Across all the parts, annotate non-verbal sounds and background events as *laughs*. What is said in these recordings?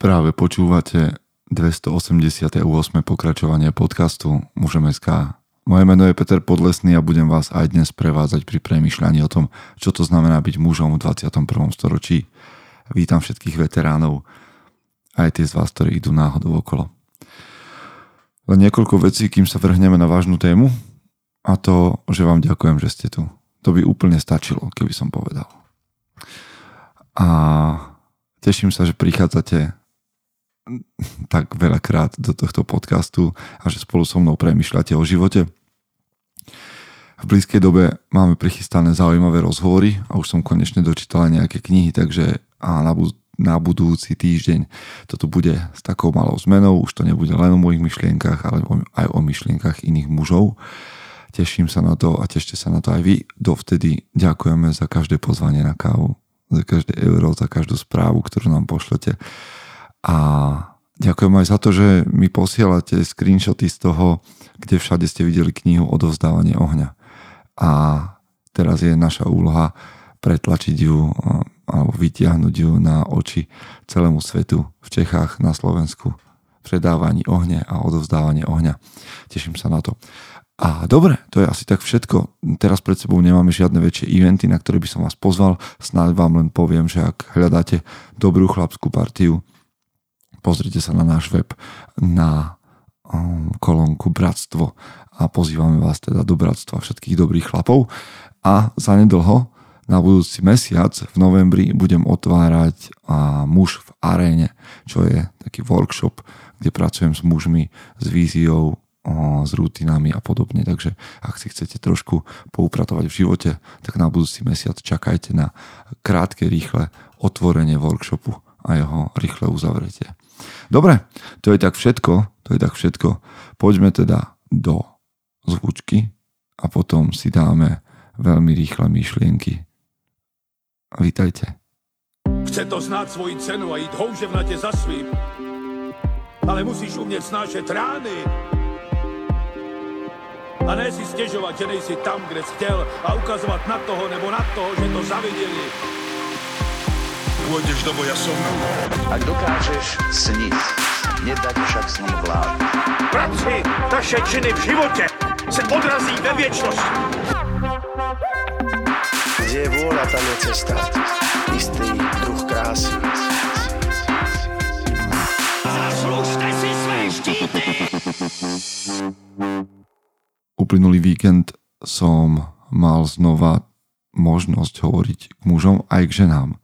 Práve počúvate 288. pokračovanie podcastu Mužem SK. Moje meno je Peter Podlesný a budem vás aj dnes prevádzať pri premyšľaní o tom, čo to znamená byť mužom v 21. storočí. Vítam všetkých veteránov, aj tie z vás, ktorí idú náhodou okolo. Len niekoľko vecí, kým sa vrhneme na vážnu tému a to, že vám ďakujem, že ste tu. To by úplne stačilo, keby som povedal. A teším sa, že prichádzate *laughs* tak veľakrát do tohto podcastu a že spolu so mnou premyšľate o živote. V blízkej dobe máme prichystané zaujímavé rozhovory a už som konečne dočítala nejaké knihy, takže a na, bud- na budúci týždeň toto bude s takou malou zmenou, už to nebude len o mojich myšlienkach, ale aj o myšlienkach iných mužov. Teším sa na to a tešte sa na to aj vy. Dovtedy ďakujeme za každé pozvanie na kávu, za každé euro, za každú správu, ktorú nám pošlete. A ďakujem aj za to, že mi posielate screenshoty z toho, kde všade ste videli knihu Odovzdávanie ohňa a teraz je naša úloha pretlačiť ju alebo vytiahnuť ju na oči celému svetu v Čechách, na Slovensku predávaní ohne a odovzdávanie ohňa. Teším sa na to. A dobre, to je asi tak všetko. Teraz pred sebou nemáme žiadne väčšie eventy, na ktoré by som vás pozval. Snáď vám len poviem, že ak hľadáte dobrú chlapskú partiu, pozrite sa na náš web na um, kolónku Bratstvo a pozývame vás teda do bratstva všetkých dobrých chlapov a zanedlho na budúci mesiac v novembri budem otvárať muž v aréne, čo je taký workshop, kde pracujem s mužmi, s víziou, s rutinami a podobne. Takže ak si chcete trošku poupratovať v živote, tak na budúci mesiac čakajte na krátke, rýchle otvorenie workshopu a jeho rýchle uzavretie. Dobre, to je tak všetko, to je tak všetko. Poďme teda do zvučky a potom si dáme veľmi rýchle myšlienky. Vítajte. Chce to znát svoji cenu a jít houževnatě za svým. Ale musíš umět snášet rány. A ne si stěžovat, že nejsi tam, kde jsi chtěl a ukazovat na toho nebo na toho, že to zaviděli. Pôjdeš do boja som. Ak dokážeš sniť, nedať však sním vlád. Práci, taše činy v životě se odrazí ve věčnosti. Kde je vôľa, tam je cesta. Istý druh krásy. Zaslužte si své štíty! Uplynulý víkend som mal znova možnosť hovoriť k mužom aj k ženám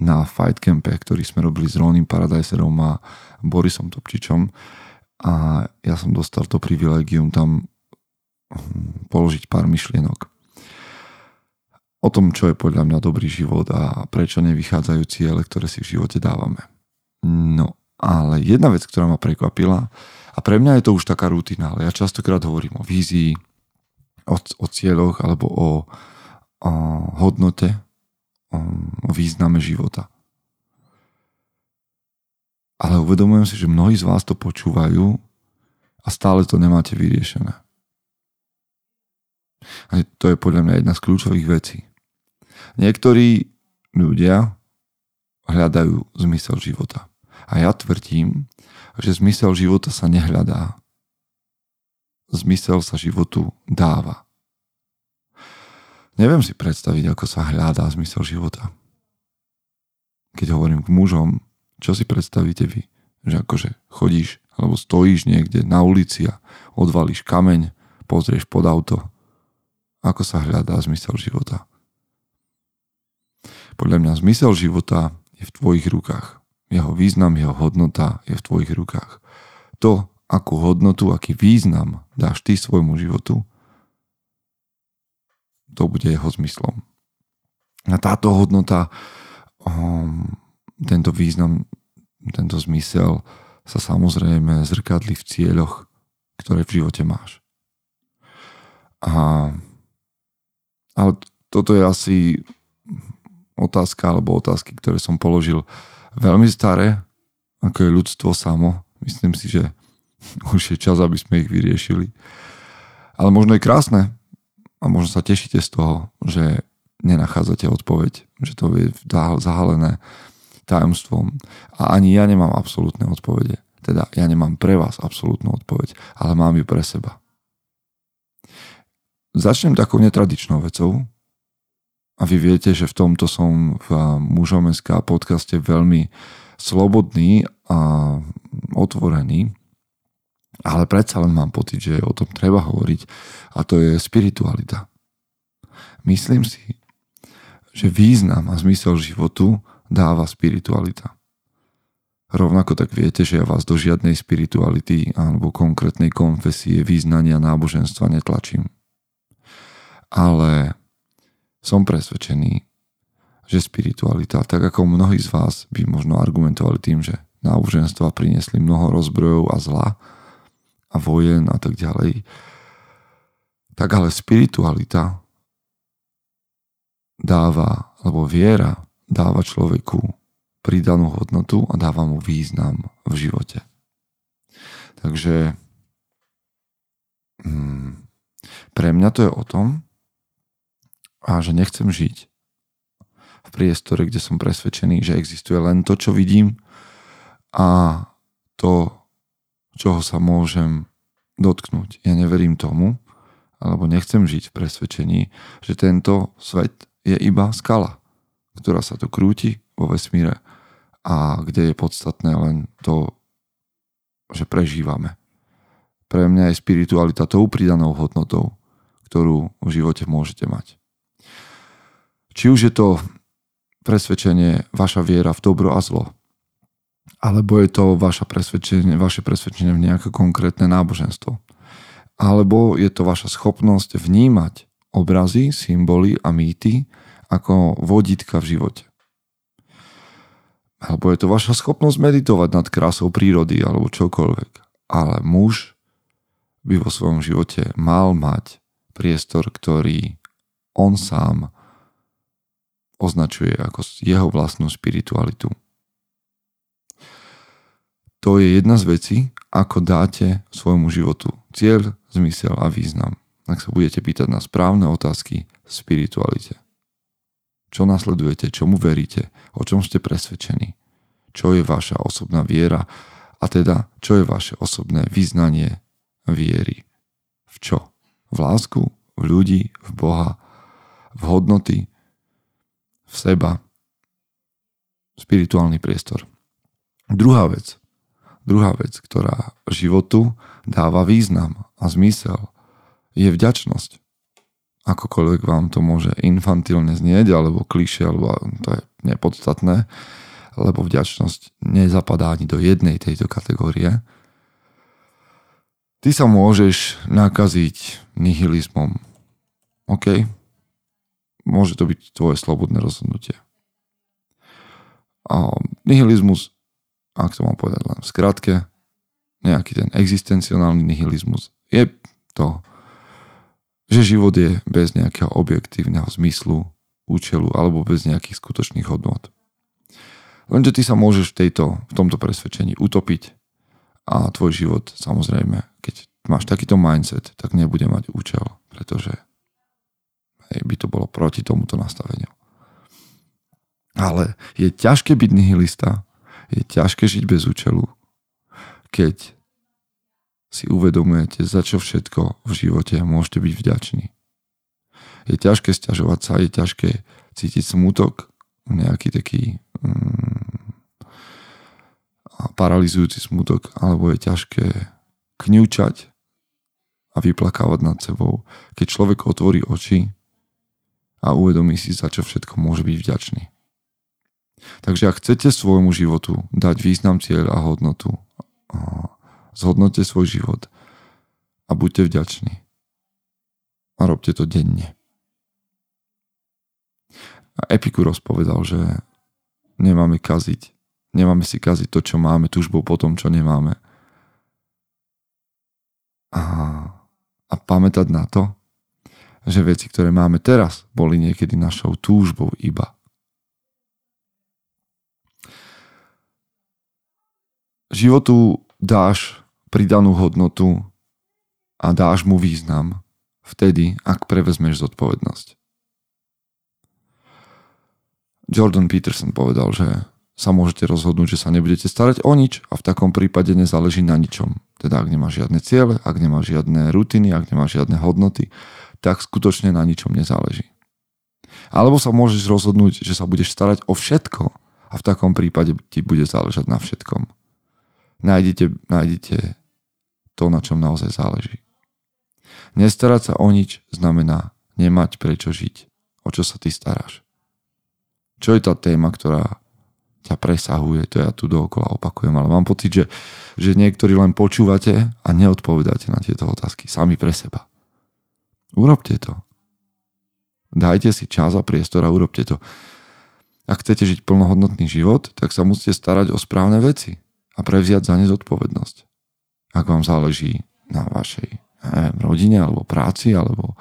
na Fight Campe, ktorý sme robili s Ronim Paradiserom a Borisom Topčičom a ja som dostal to privilegium tam hm, položiť pár myšlienok o tom, čo je podľa mňa dobrý život a prečo nevychádzajú ciele, ktoré si v živote dávame. No, ale jedna vec, ktorá ma prekvapila, a pre mňa je to už taká rutina, ale ja častokrát hovorím o vízii, o, o cieľoch alebo o, o hodnote, o, o význame života. Ale uvedomujem si, že mnohí z vás to počúvajú a stále to nemáte vyriešené. A to je podľa mňa jedna z kľúčových vecí. Niektorí ľudia hľadajú zmysel života. A ja tvrdím, že zmysel života sa nehľadá. Zmysel sa životu dáva. Neviem si predstaviť, ako sa hľadá zmysel života. Keď hovorím k mužom, čo si predstavíte vy? Že akože chodíš alebo stojíš niekde na ulici a odvalíš kameň, pozrieš pod auto. Ako sa hľadá zmysel života? Podľa mňa zmysel života je v tvojich rukách. Jeho význam, jeho hodnota je v tvojich rukách. To, akú hodnotu, aký význam dáš ty svojmu životu, to bude jeho zmyslom. A táto hodnota, um, tento význam, tento zmysel sa samozrejme zrkadli v cieľoch, ktoré v živote máš. A, ale toto je asi otázka alebo otázky, ktoré som položil veľmi staré, ako je ľudstvo samo. Myslím si, že už je čas, aby sme ich vyriešili. Ale možno je krásne a možno sa tešíte z toho, že nenachádzate odpoveď, že to je zahalené tajomstvom a ani ja nemám absolútne odpovede. Teda ja nemám pre vás absolútnu odpoveď, ale mám ju pre seba. Začnem takou netradičnou vecou a vy viete, že v tomto som v mužom podcaste veľmi slobodný a otvorený, ale predsa len mám pocit, že o tom treba hovoriť a to je spiritualita. Myslím si, že význam a zmysel životu dáva spiritualita. Rovnako tak viete, že ja vás do žiadnej spirituality alebo konkrétnej konfesie, význania, náboženstva netlačím. Ale som presvedčený, že spiritualita, tak ako mnohí z vás by možno argumentovali tým, že náboženstva priniesli mnoho rozbrojov a zla a vojen a tak ďalej, tak ale spiritualita dáva, alebo viera dáva človeku pridanú hodnotu a dáva mu význam v živote. Takže hmm, pre mňa to je o tom, a že nechcem žiť v priestore, kde som presvedčený, že existuje len to, čo vidím a to, čoho sa môžem dotknúť. Ja neverím tomu, alebo nechcem žiť v presvedčení, že tento svet je iba skala, ktorá sa tu krúti vo vesmíre a kde je podstatné len to, že prežívame. Pre mňa je spiritualita tou pridanou hodnotou, ktorú v živote môžete mať. Či už je to presvedčenie, vaša viera v dobro a zlo, alebo je to vaša presvedčenie, vaše presvedčenie v nejaké konkrétne náboženstvo, alebo je to vaša schopnosť vnímať obrazy, symboly a mýty ako vodítka v živote alebo je to vaša schopnosť meditovať nad krásou prírody alebo čokoľvek. Ale muž by vo svojom živote mal mať priestor, ktorý on sám označuje ako jeho vlastnú spiritualitu. To je jedna z vecí, ako dáte svojmu životu cieľ, zmysel a význam. Ak sa budete pýtať na správne otázky v spiritualite. Čo nasledujete, čomu veríte, o čom ste presvedčení, čo je vaša osobná viera? A teda čo je vaše osobné vyznanie viery. V čo? V lásku, v ľudí, v Boha, v hodnoty, v seba, spirituálny priestor. Druhá vec, druhá vec, ktorá životu dáva význam a zmysel, je vďačnosť akokoľvek vám to môže infantilne znieť, alebo kliše, alebo to je nepodstatné, lebo vďačnosť nezapadá ani do jednej tejto kategórie. Ty sa môžeš nakaziť nihilizmom. OK? Môže to byť tvoje slobodné rozhodnutie. A nihilizmus, ak to mám povedať len v skratke, nejaký ten existencionálny nihilizmus je to, že život je bez nejakého objektívneho zmyslu, účelu alebo bez nejakých skutočných hodnot. Lenže ty sa môžeš v, tejto, v tomto presvedčení utopiť a tvoj život samozrejme, keď máš takýto mindset, tak nebude mať účel, pretože hej, by to bolo proti tomuto nastaveniu. Ale je ťažké byť nihilista, je ťažké žiť bez účelu, keď si uvedomujete, za čo všetko v živote môžete byť vďační. Je ťažké stiažovať sa, je ťažké cítiť smutok, nejaký taký mm, paralizujúci smutok, alebo je ťažké kňučať a vyplakávať nad sebou, keď človek otvorí oči a uvedomí si, za čo všetko môže byť vďačný. Takže ak chcete svojmu životu dať význam, cieľ a hodnotu, Zhodnote svoj život a buďte vďační. A robte to denne. A Epikuros povedal, že nemáme kaziť. Nemáme si kaziť to, čo máme, túžbou po tom, čo nemáme. A, a pamätať na to, že veci, ktoré máme teraz, boli niekedy našou túžbou iba. Životu dáš pridanú hodnotu a dáš mu význam vtedy, ak prevezmeš zodpovednosť. Jordan Peterson povedal, že sa môžete rozhodnúť, že sa nebudete starať o nič a v takom prípade nezáleží na ničom. Teda ak nemáš žiadne ciele, ak nemáš žiadne rutiny, ak nemáš žiadne hodnoty, tak skutočne na ničom nezáleží. Alebo sa môžeš rozhodnúť, že sa budeš starať o všetko a v takom prípade ti bude záležať na všetkom. Nájdete, nájdete to, na čom naozaj záleží. Nestarať sa o nič znamená nemať prečo žiť. O čo sa ty staráš? Čo je tá téma, ktorá ťa presahuje, to ja tu dookola opakujem, ale mám pocit, že, že niektorí len počúvate a neodpovedáte na tieto otázky sami pre seba. Urobte to. Dajte si čas a priestor a urobte to. Ak chcete žiť plnohodnotný život, tak sa musíte starať o správne veci a prevziať za ne zodpovednosť. Ak vám záleží na vašej neviem, rodine alebo práci alebo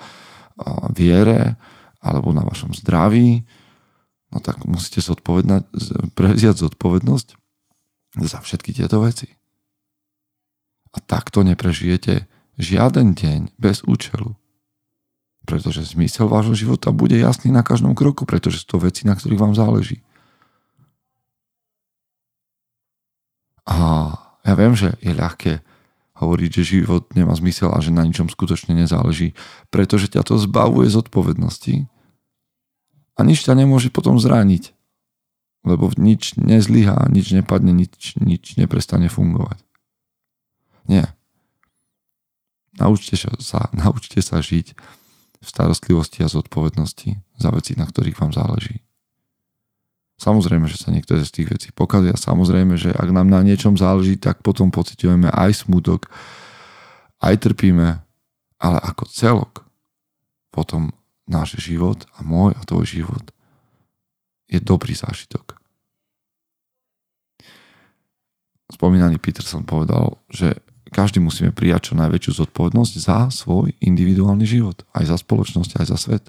viere alebo na vašom zdraví, no tak musíte prevziať zodpovednosť za všetky tieto veci. A takto neprežijete žiaden deň bez účelu. Pretože zmysel vášho života bude jasný na každom kroku, pretože sú to veci, na ktorých vám záleží. A ja viem, že je ľahké hovoriť, že život nemá zmysel a že na ničom skutočne nezáleží, pretože ťa to zbavuje zodpovednosti a nič ťa nemôže potom zrániť. Lebo nič nezlyhá, nič nepadne, nič, nič neprestane fungovať. Nie. Naučte sa, naučte sa žiť v starostlivosti a zodpovednosti za veci, na ktorých vám záleží. Samozrejme, že sa niektoré z tých vecí pokazia. Samozrejme, že ak nám na niečom záleží, tak potom pociťujeme aj smutok, aj trpíme, ale ako celok potom náš život a môj a tvoj život je dobrý zážitok. Spomínaný Peterson povedal, že každý musíme prijať čo najväčšiu zodpovednosť za svoj individuálny život, aj za spoločnosť, aj za svet.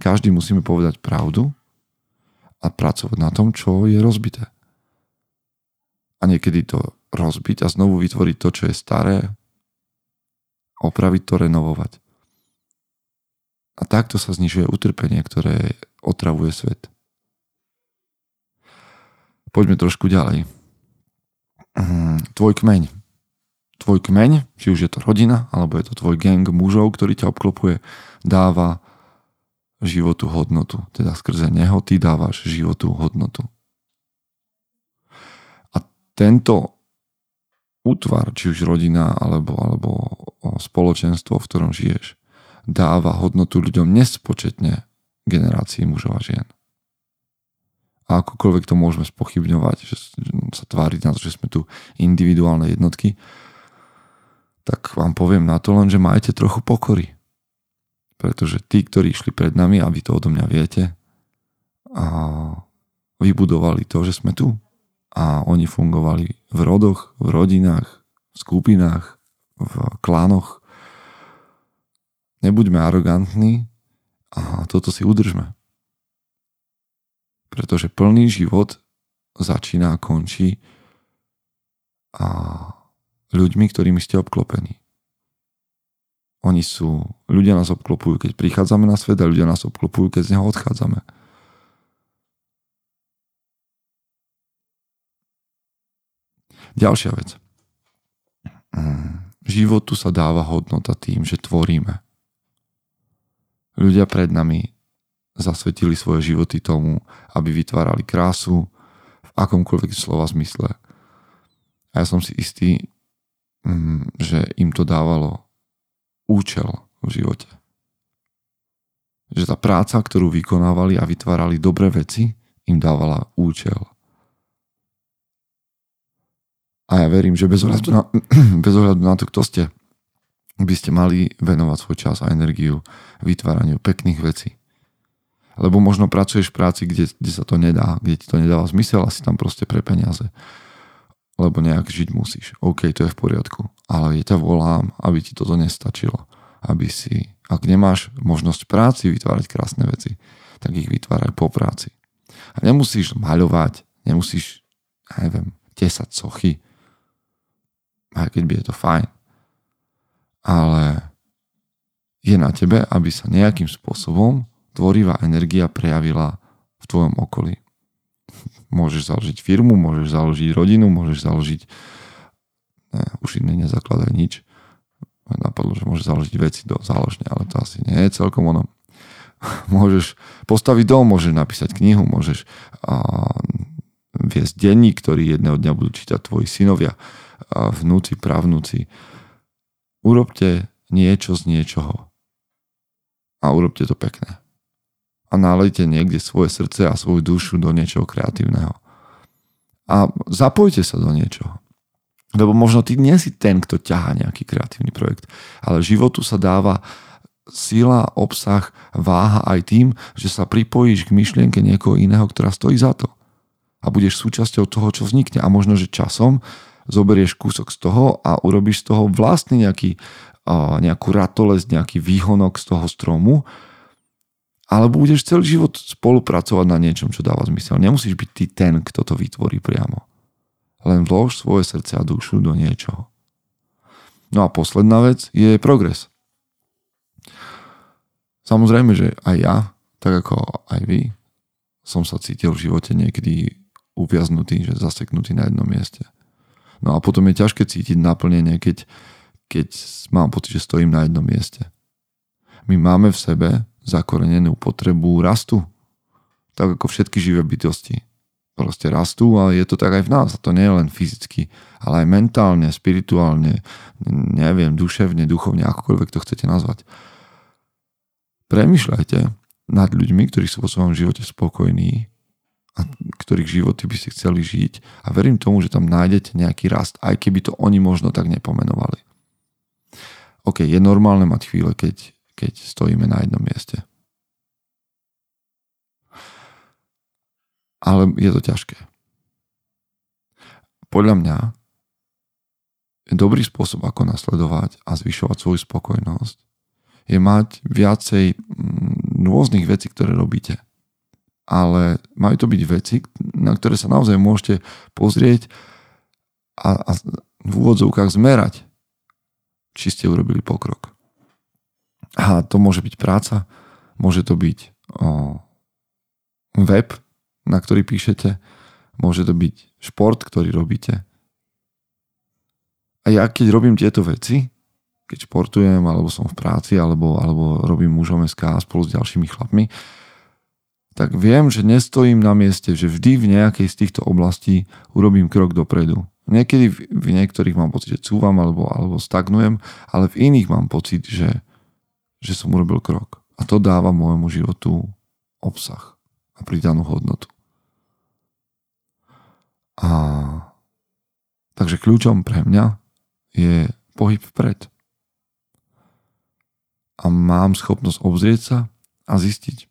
Každý musíme povedať pravdu a pracovať na tom, čo je rozbité. A niekedy to rozbiť a znovu vytvoriť to, čo je staré, opraviť to, renovovať. A takto sa znižuje utrpenie, ktoré otravuje svet. Poďme trošku ďalej. Mhm, tvoj kmeň. Tvoj kmeň, či už je to rodina, alebo je to tvoj gang mužov, ktorý ťa obklopuje, dáva životu hodnotu. Teda skrze neho ty dávaš životu hodnotu. A tento útvar, či už rodina, alebo, alebo spoločenstvo, v ktorom žiješ, dáva hodnotu ľuďom nespočetne generácií mužov a žien. A akokoľvek to môžeme spochybňovať, že sa tváriť na to, že sme tu individuálne jednotky, tak vám poviem na to len, že majte trochu pokory. Pretože tí, ktorí išli pred nami, a vy to odo mňa viete, a vybudovali to, že sme tu. A oni fungovali v rodoch, v rodinách, v skupinách, v klánoch, Nebuďme arogantní a toto si udržme. Pretože plný život začína a končí a ľuďmi, ktorými ste obklopení. Oni sú, ľudia nás obklopujú, keď prichádzame na svet a ľudia nás obklopujú, keď z neho odchádzame. Ďalšia vec. Životu sa dáva hodnota tým, že tvoríme. Ľudia pred nami zasvetili svoje životy tomu, aby vytvárali krásu v akomkoľvek slova zmysle. A ja som si istý, mm, že im to dávalo účel v živote. Že tá práca, ktorú vykonávali a vytvárali dobré veci, im dávala účel. A ja verím, že bez ohľadu na, *clears throat* bez ohľadu na to, kto ste, by ste mali venovať svoj čas a energiu vytváraniu pekných vecí. Lebo možno pracuješ v práci, kde, kde sa to nedá, kde ti to nedáva zmysel a si tam proste pre peniaze. Lebo nejak žiť musíš. OK, to je v poriadku. Ale ja ťa volám, aby ti toto nestačilo. Aby si, ak nemáš možnosť práci vytvárať krásne veci, tak ich vytváraj po práci. A nemusíš maľovať, nemusíš, ja neviem, tesať sochy, aj keď by je to fajn ale je na tebe, aby sa nejakým spôsobom tvorivá energia prejavila v tvojom okolí. Môžeš založiť firmu, môžeš založiť rodinu, môžeš založiť... Ne, už iné nezakladaj nič. Napadlo, že môžeš založiť veci do záložne, ale to asi nie je celkom ono. *laughs* môžeš postaviť dom, môžeš napísať knihu, môžeš a, viesť denník, ktorý jedného dňa budú čítať tvoji synovia, a vnúci, pravnúci. Urobte niečo z niečoho. A urobte to pekné. A nalejte niekde svoje srdce a svoju dušu do niečoho kreatívneho. A zapojte sa do niečoho. Lebo možno ty nie si ten, kto ťahá nejaký kreatívny projekt, ale životu sa dáva sila, obsah, váha aj tým, že sa pripojíš k myšlienke niekoho iného, ktorá stojí za to. A budeš súčasťou toho, čo vznikne. A možno, že časom zoberieš kúsok z toho a urobíš z toho vlastný nejaký, nejakú ratolesť, nejaký výhonok z toho stromu, alebo budeš celý život spolupracovať na niečom, čo dáva zmysel. Nemusíš byť ty ten, kto to vytvorí priamo len vlož svoje srdce a dušu do niečoho. No a posledná vec je progres. Samozrejme, že aj ja, tak ako aj vy, som sa cítil v živote niekedy uviaznutý, že zaseknutý na jednom mieste. No a potom je ťažké cítiť naplnenie, keď, keď mám pocit, že stojím na jednom mieste. My máme v sebe zakorenenú potrebu rastu, tak ako všetky živé bytosti proste rastú a je to tak aj v nás. A to nie je len fyzicky, ale aj mentálne, spirituálne, neviem, duševne, duchovne, akokoľvek to chcete nazvať. Premýšľajte nad ľuďmi, ktorí sú vo svojom živote spokojní a ktorých životy by ste chceli žiť a verím tomu, že tam nájdete nejaký rast, aj keby to oni možno tak nepomenovali. OK, je normálne mať chvíle, keď, keď stojíme na jednom mieste. ale je to ťažké. Podľa mňa je dobrý spôsob, ako nasledovať a zvyšovať svoju spokojnosť, je mať viacej mm, rôznych vecí, ktoré robíte. Ale majú to byť veci, na ktoré sa naozaj môžete pozrieť a, a v úvodzovkách zmerať, či ste urobili pokrok. A to môže byť práca, môže to byť o, web, na ktorý píšete. Môže to byť šport, ktorý robíte. A ja keď robím tieto veci, keď športujem, alebo som v práci, alebo, alebo robím mužom SK spolu s ďalšími chlapmi, tak viem, že nestojím na mieste, že vždy v nejakej z týchto oblastí urobím krok dopredu. Niekedy v, v niektorých mám pocit, že cúvam alebo, alebo stagnujem, ale v iných mám pocit, že, že som urobil krok. A to dáva môjmu životu obsah a pridanú hodnotu. A takže kľúčom pre mňa je pohyb vpred. A mám schopnosť obzrieť sa a zistiť,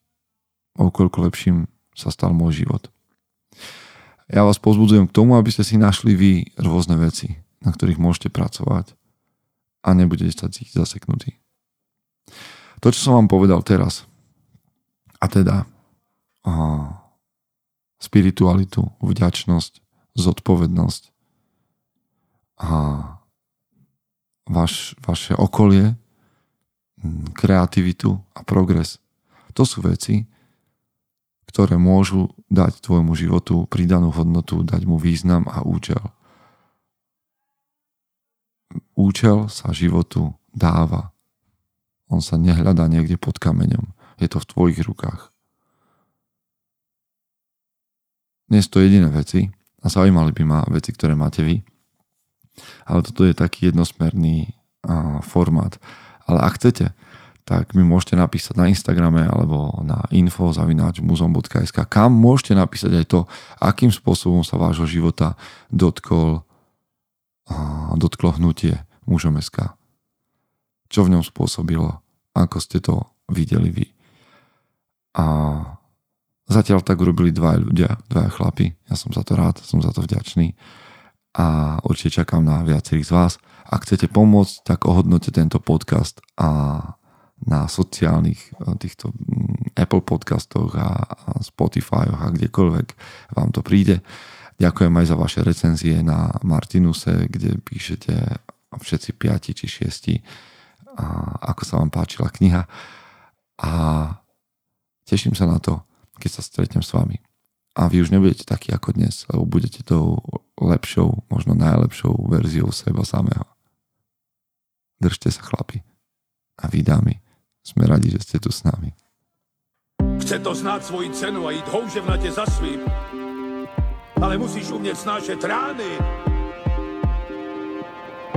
o koľko lepším sa stal môj život. Ja vás pozbudzujem k tomu, aby ste si našli vy rôzne veci, na ktorých môžete pracovať a nebudete cítiť zaseknutí. To, čo som vám povedal teraz, a teda a spiritualitu, vďačnosť, zodpovednosť a vaš, vaše okolie, kreativitu a progres. To sú veci, ktoré môžu dať tvojmu životu pridanú hodnotu, dať mu význam a účel. Účel sa životu dáva. On sa nehľadá niekde pod kameňom. Je to v tvojich rukách. Sú to jediné veci, a zaujímali by ma veci, ktoré máte vy. Ale toto je taký jednosmerný formát. Ale ak chcete, tak mi môžete napísať na Instagrame alebo na info.muzom.sk kam môžete napísať aj to, akým spôsobom sa vášho života dotkol, dotklo hnutie mužom SK. Čo v ňom spôsobilo, ako ste to videli vy. A Zatiaľ tak urobili dva ľudia, dva chlapi. Ja som za to rád, som za to vďačný a určite čakám na viacerých z vás. Ak chcete pomôcť, tak ohodnote tento podcast a na sociálnych týchto mm, Apple podcastoch a Spotify a kdekoľvek vám to príde. Ďakujem aj za vaše recenzie na Martinuse, kde píšete všetci piati či šiesti, a ako sa vám páčila kniha. A teším sa na to, keď sa stretnem s vami. A vy už nebudete takí ako dnes, lebo budete tou lepšou, možno najlepšou verziou seba samého. Držte sa chlapi. A vy dámy, sme radi, že ste tu s nami. Chce to znát svoji cenu a jít houževnatě za svým. Ale musíš umět snášet rány.